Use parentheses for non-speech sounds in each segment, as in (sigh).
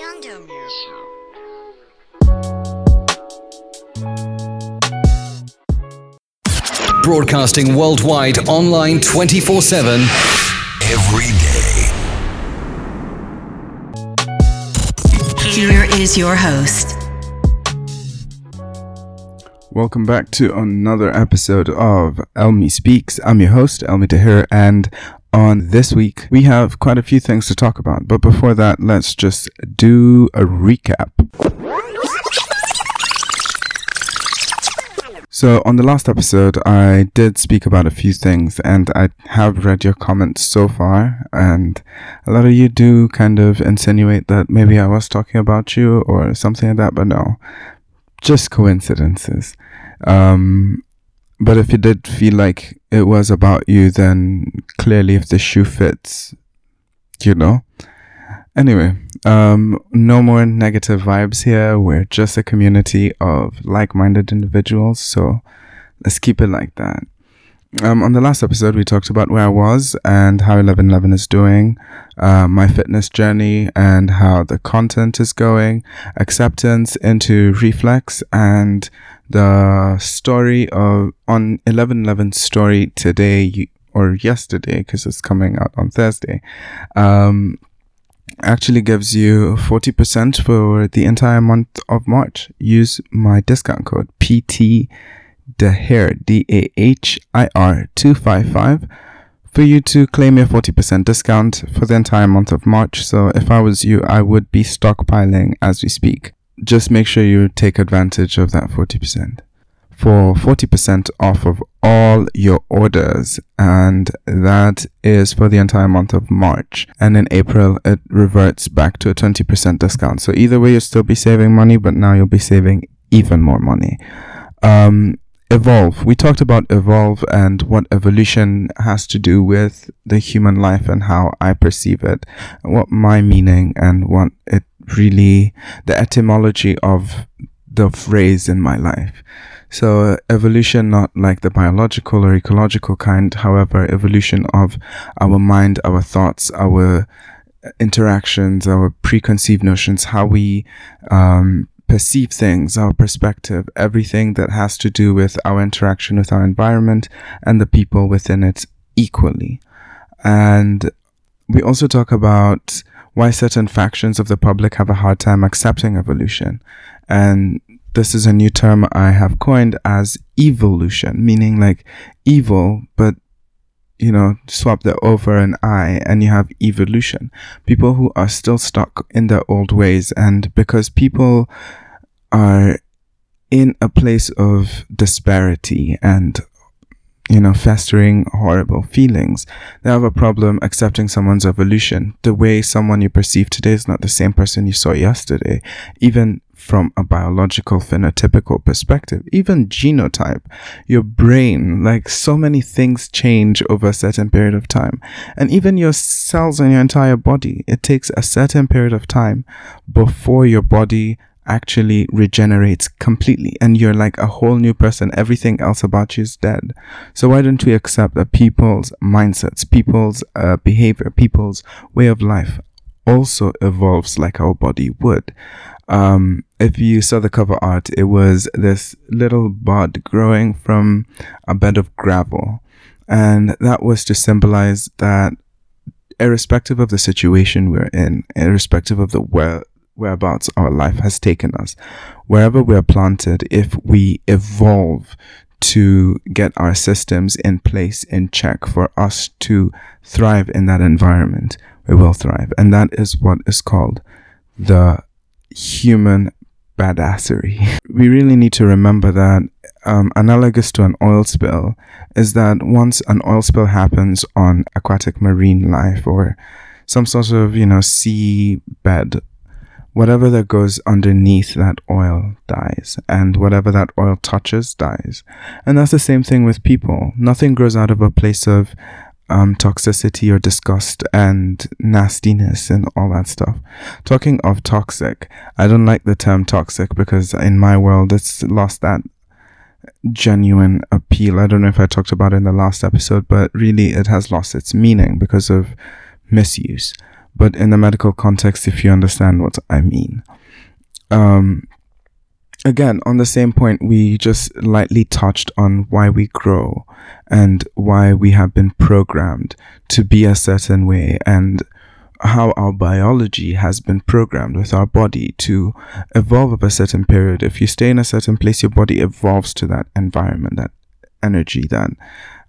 Youngdom. Broadcasting worldwide online 24 7 every day. Here is your host. Welcome back to another episode of Elmi Speaks. I'm your host, Elmi Dahir, and on this week we have quite a few things to talk about. But before that, let's just do a recap. So, on the last episode, I did speak about a few things, and I have read your comments so far. And a lot of you do kind of insinuate that maybe I was talking about you or something like that, but no, just coincidences. Um, but if you did feel like it was about you, then clearly, if the shoe fits, you know. Anyway, um, no more negative vibes here. We're just a community of like minded individuals. So let's keep it like that. Um, on the last episode, we talked about where I was and how 1111 is doing, uh, my fitness journey, and how the content is going, acceptance into reflex, and the story of on 1111 story today or yesterday because it's coming out on Thursday. Um, actually gives you 40% for the entire month of March. Use my discount code PT Dahir D A H I R 255 for you to claim your 40% discount for the entire month of March. So if I was you, I would be stockpiling as we speak. Just make sure you take advantage of that 40% for 40% off of all your orders and that is for the entire month of March. And in April it reverts back to a 20% discount. So either way you'll still be saving money but now you'll be saving even more money. Um, evolve. We talked about evolve and what evolution has to do with the human life and how I perceive it what my meaning and what it really the etymology of the phrase in my life so evolution, not like the biological or ecological kind, however, evolution of our mind, our thoughts, our interactions, our preconceived notions, how we um, perceive things, our perspective, everything that has to do with our interaction with our environment and the people within it equally. And we also talk about why certain factions of the public have a hard time accepting evolution. And this is a new term I have coined as evilution, meaning like evil, but you know, swap the over an I and you have evilution. People who are still stuck in their old ways. And because people are in a place of disparity and you know, festering horrible feelings. They have a problem accepting someone's evolution. The way someone you perceive today is not the same person you saw yesterday. Even from a biological phenotypical perspective, even genotype, your brain, like so many things change over a certain period of time. And even your cells in your entire body, it takes a certain period of time before your body actually regenerates completely and you're like a whole new person. Everything else about you is dead. So why don't we accept that people's mindsets, people's uh, behavior, people's way of life also evolves like our body would? Um, if you saw the cover art, it was this little bud growing from a bed of gravel. And that was to symbolize that irrespective of the situation we're in, irrespective of the where whereabouts our life has taken us. Wherever we are planted, if we evolve to get our systems in place in check for us to thrive in that environment, we will thrive. And that is what is called the human badassery. (laughs) We really need to remember that um, analogous to an oil spill is that once an oil spill happens on aquatic marine life or some sort of, you know, sea bed whatever that goes underneath that oil dies, and whatever that oil touches dies. And that's the same thing with people. Nothing grows out of a place of um, toxicity or disgust and nastiness and all that stuff. Talking of toxic, I don't like the term toxic because in my world it's lost that genuine appeal. I don't know if I talked about it in the last episode, but really it has lost its meaning because of misuse. But in the medical context, if you understand what I mean. Um, again, on the same point, we just lightly touched on why we grow and why we have been programmed to be a certain way and how our biology has been programmed with our body to evolve of a certain period. If you stay in a certain place, your body evolves to that environment, that energy, that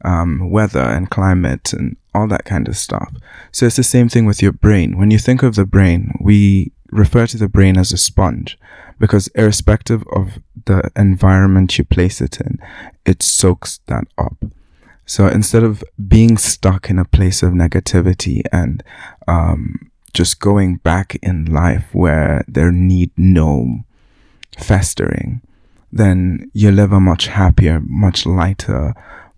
um, weather and climate and all that kind of stuff. So it's the same thing with your brain. When you think of the brain, we refer to the brain as a sponge because irrespective of the environment you place it in, it soaks that up. So instead of being stuck in a place of negativity and um, just going back in life where there need no festering, then you live a much happier, much lighter,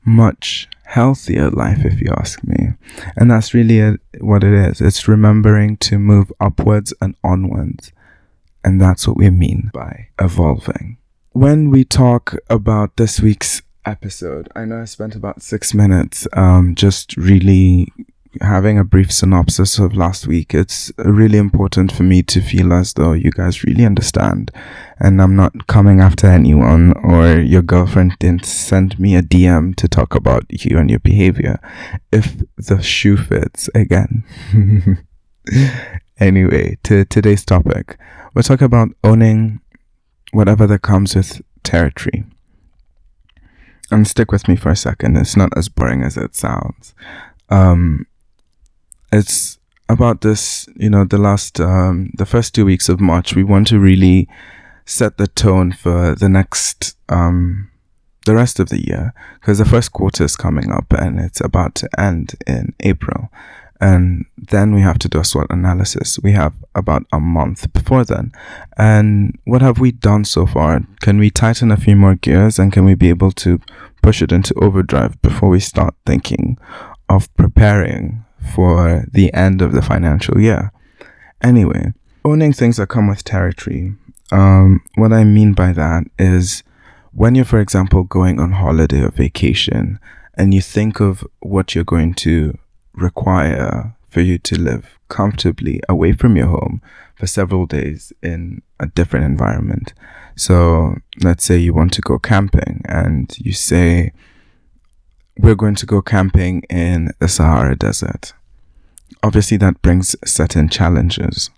much healthier life, if you ask me. And that's really a, what it is. It's remembering to move upwards and onwards. And that's what we mean by evolving. When we talk about this week's episode, I know I spent about six minutes um, just really having a brief synopsis of last week, it's really important for me to feel as though you guys really understand. And I'm not coming after anyone or your girlfriend didn't send me a DM to talk about you and your behavior. If the shoe fits again. (laughs) anyway, to today's topic, we're talking about owning whatever that comes with territory. And stick with me for a second. It's not as boring as it sounds. Um, it's about this, you know, the last, um, the first two weeks of March, we want to really set the tone for the next, um, the rest of the year because the first quarter is coming up and it's about to end in April. And then we have to do a SWOT analysis. We have about a month before then. And what have we done so far? Can we tighten a few more gears and can we be able to push it into overdrive before we start thinking of preparing for the end of the financial year. Anyway, owning things that come with territory. Um, what I mean by that is when you're, for example, going on holiday or vacation and you think of what you're going to require for you to live comfortably away from your home for several days in a different environment. So let's say you want to go camping and you say, we're going to go camping in the Sahara Desert. Obviously, that brings certain challenges.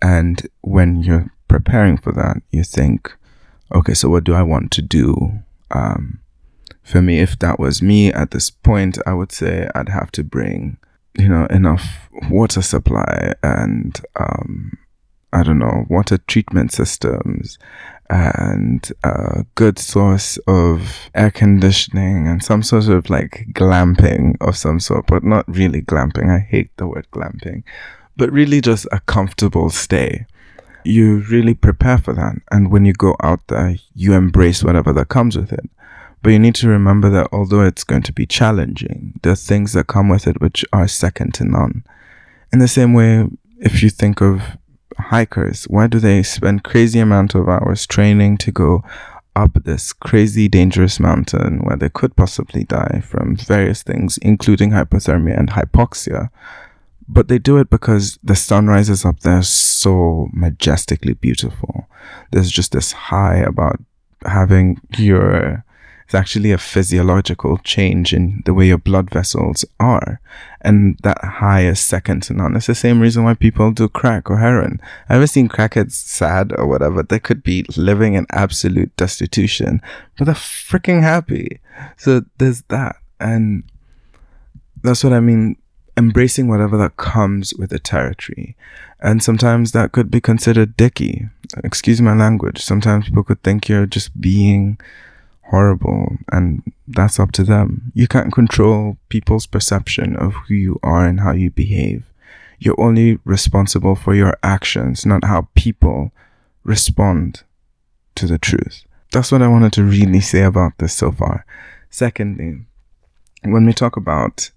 And when you're preparing for that, you think, okay, so what do I want to do? Um, for me, if that was me at this point, I would say I'd have to bring, you know, enough water supply and, um, I don't know, water treatment systems and a good source of air conditioning and some sort of like glamping of some sort, but not really glamping. I hate the word glamping, but really just a comfortable stay. You really prepare for that. And when you go out there, you embrace whatever that comes with it. But you need to remember that although it's going to be challenging, there are things that come with it which are second to none. In the same way, if you think of hikers? Why do they spend crazy amount of hours training to go up this crazy dangerous mountain where they could possibly die from various things, including hypothermia and hypoxia? But they do it because the sunrise is up there so majestically beautiful. There's just this high about having your it's actually a physiological change in the way your blood vessels are. And that high is second to none. It's the same reason why people do crack or heroin. I've ever seen crackheads sad or whatever. They could be living in absolute destitution, but they're freaking happy. So there's that. And that's what I mean embracing whatever that comes with the territory. And sometimes that could be considered dicky. Excuse my language. Sometimes people could think you're just being horrible and that's up to them. You can't control people's perception of who you are and how you behave. You're only responsible for your actions, not how people respond to the truth. That's what I wanted to really say about this so far. Secondly, when we talk about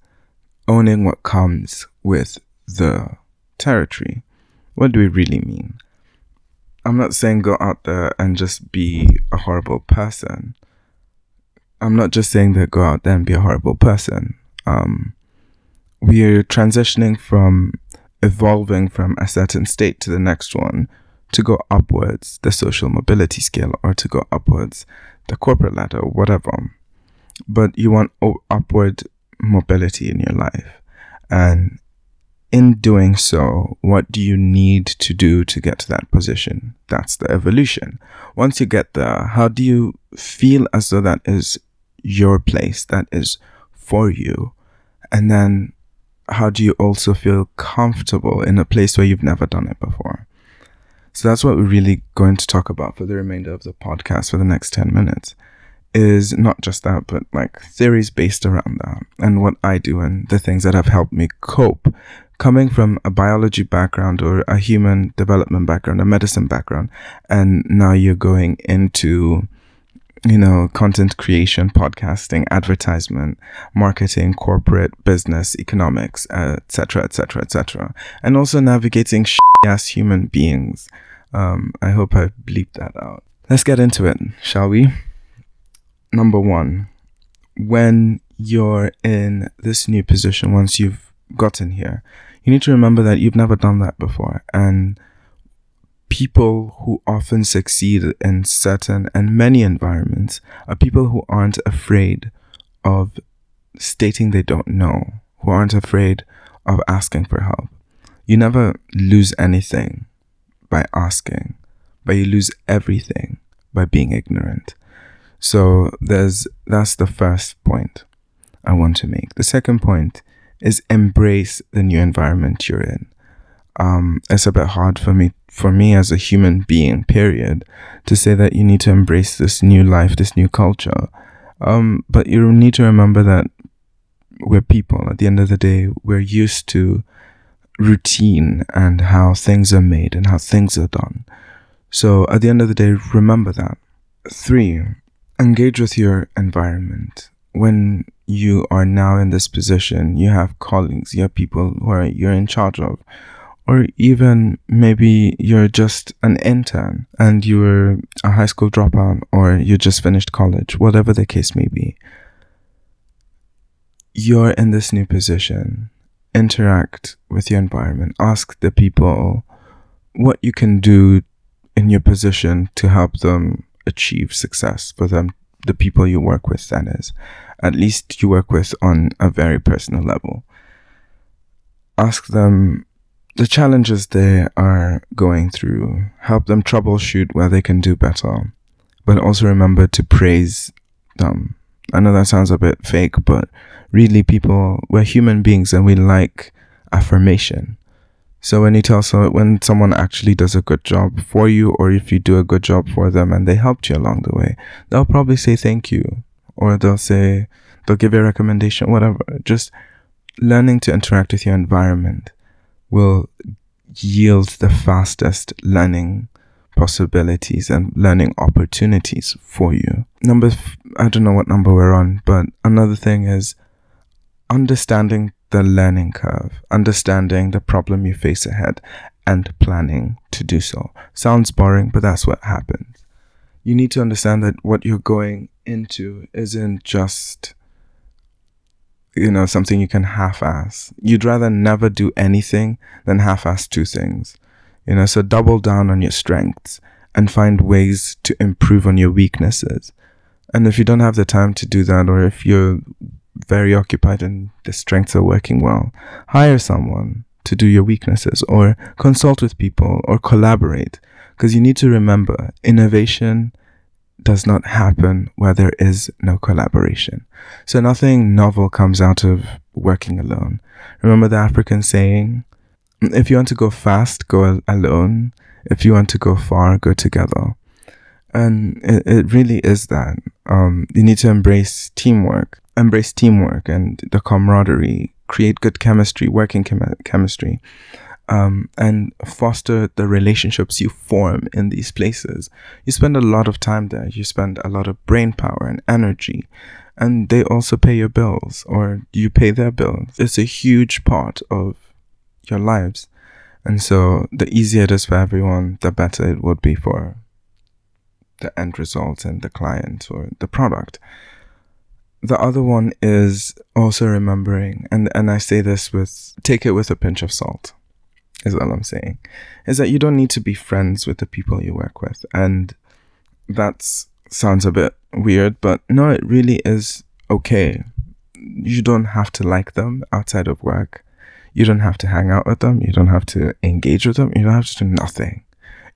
owning what comes with the territory, what do we really mean? I'm not saying go out there and just be a horrible person. I'm not just saying that go out there and be a horrible person. Um, we're transitioning from evolving from a certain state to the next one to go upwards the social mobility scale or to go upwards the corporate ladder, whatever. But you want upward mobility in your life. And in doing so, what do you need to do to get to that position? That's the evolution. Once you get there, how do you feel as though that is your place, that is for you? And then how do you also feel comfortable in a place where you've never done it before? So that's what we're really going to talk about for the remainder of the podcast for the next 10 minutes is not just that, but like theories based around that and what I do and the things that have helped me cope. Coming from a biology background or a human development background, a medicine background, and now you're going into, you know, content creation, podcasting, advertisement, marketing, corporate business, economics, etc., etc., etc., and also navigating ass human beings. Um, I hope I bleeped that out. Let's get into it, shall we? number one, when you're in this new position, once you've gotten here, you need to remember that you've never done that before. And people who often succeed in certain and many environments are people who aren't afraid of stating they don't know, who aren't afraid of asking for help. You never lose anything by asking, but you lose everything by being ignorant. So there's that's the first point I want to make. The second point is embrace the new environment you're in. Um, it's a bit hard for me for me as a human being, period, to say that you need to embrace this new life, this new culture. Um, but you need to remember that we're people. At the end of the day, we're used to routine and how things are made and how things are done. So at the end of the day, remember that. Three, engage with your environment. When you are now in this position, you have colleagues, you have people who are you're in charge of, or even maybe you're just an intern and you're a high school dropout or you just finished college, whatever the case may be. You're in this new position. Interact with your environment. Ask the people what you can do in your position to help them achieve success for them, the people you work with, that is. At least you work with on a very personal level. Ask them the challenges they are going through, help them troubleshoot where they can do better, but also remember to praise them. I know that sounds a bit fake, but really, people, we're human beings and we like affirmation. So when you tell someone, when someone actually does a good job for you, or if you do a good job for them and they helped you along the way, they'll probably say thank you, or they'll say, they'll give you a recommendation, whatever. Just learning to interact with your environment will yield the fastest learning possibilities and learning opportunities for you. Number, f- I don't know what number we're on, but another thing is understanding the learning curve, understanding the problem you face ahead, and planning to do so. Sounds boring, but that's what happens. You need to understand that what you're going into isn't just, you know, something you can half ass. You'd rather never do anything than half ass two things. You know, so double down on your strengths and find ways to improve on your weaknesses. And if you don't have the time to do that, or if you're very occupied and the strengths are working well, hire someone to do your weaknesses or consult with people or collaborate. Because you need to remember innovation does not happen where there is no collaboration. So nothing novel comes out of working alone. Remember the African saying, if you want to go fast, go alone. If you want to go far, go together. And it, it really is that. Um, you need to embrace teamwork embrace teamwork and the camaraderie, create good chemistry, working chem- chemistry, um, and foster the relationships you form in these places. You spend a lot of time there. You spend a lot of brain power and energy, and they also pay your bills, or you pay their bills. It's a huge part of your lives. And so, the easier it is for everyone, the better it would be for the end result and the client or the product the other one is also remembering and and I say this with take it with a pinch of salt. Is all I'm saying. Is that you don't need to be friends with the people you work with. And that sounds a bit weird, but no, it really is okay. You don't have to like them outside of work. You don't have to hang out with them. You don't have to engage with them. You don't have to do nothing.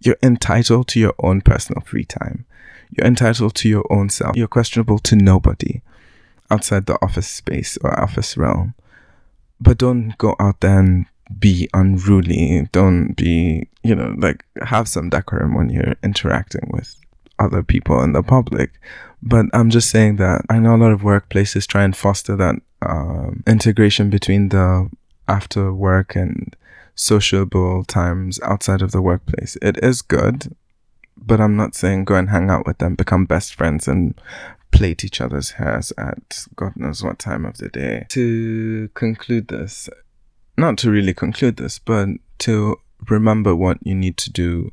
You're entitled to your own personal free time. You're entitled to your own self. You're questionable to nobody outside the office space or office realm. But don't go out there and be unruly. Don't be, you know, like have some decorum when you're interacting with other people in the public. But I'm just saying that I know a lot of workplaces try and foster that um, integration between the after work and sociable times outside of the workplace. It is good, but I'm not saying go and hang out with them, become best friends, and plait each other's hairs at God knows what time of the day. To conclude this, not to really conclude this, but to remember what you need to do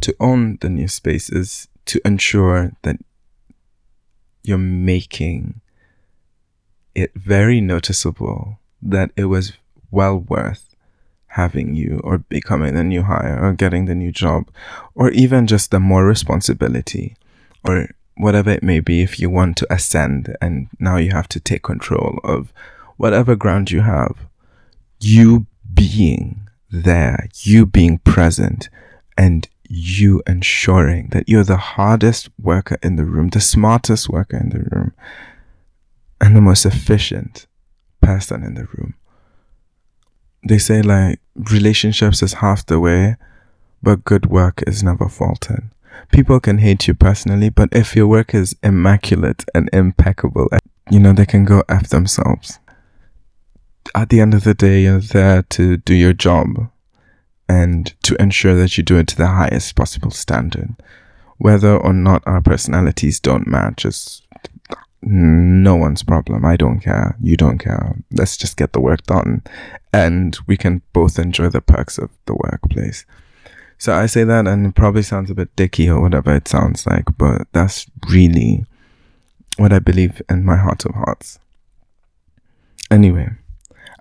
to own the new spaces to ensure that you're making it very noticeable that it was well worth having you or becoming the new hire or getting the new job or even just the more responsibility or whatever it may be if you want to ascend and now you have to take control of whatever ground you have you being there you being present and you ensuring that you're the hardest worker in the room, the smartest worker in the room, and the most efficient person in the room. They say, like, relationships is half the way, but good work is never faulted. People can hate you personally, but if your work is immaculate and impeccable, you know, they can go F themselves. At the end of the day, you're there to do your job and to ensure that you do it to the highest possible standard. Whether or not our personalities don't match is no one's problem. I don't care. You don't care. Let's just get the work done and we can both enjoy the perks of the workplace. So I say that and it probably sounds a bit dicky or whatever it sounds like, but that's really what I believe in my heart of hearts. Anyway,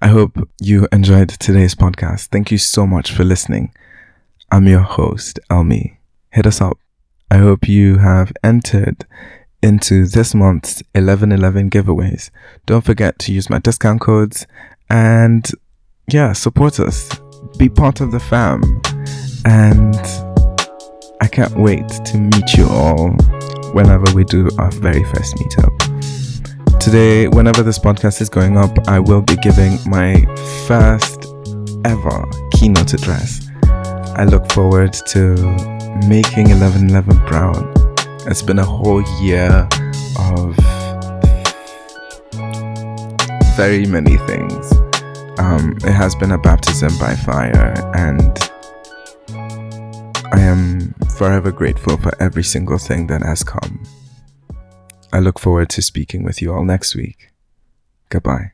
I hope you enjoyed today's podcast. Thank you so much for listening. I'm your host, Elmi. Hit us up. I hope you have entered into this month's 1111 giveaways. Don't forget to use my discount codes and yeah, support us. Be part of the fam. And I can't wait to meet you all whenever we do our very first meetup. Today, whenever this podcast is going up, I will be giving my first ever keynote address. I look forward to making 1111 proud. It's been a whole year of very many things. Um, it has been a baptism by fire, and I am forever grateful for every single thing that has come. I look forward to speaking with you all next week. Goodbye.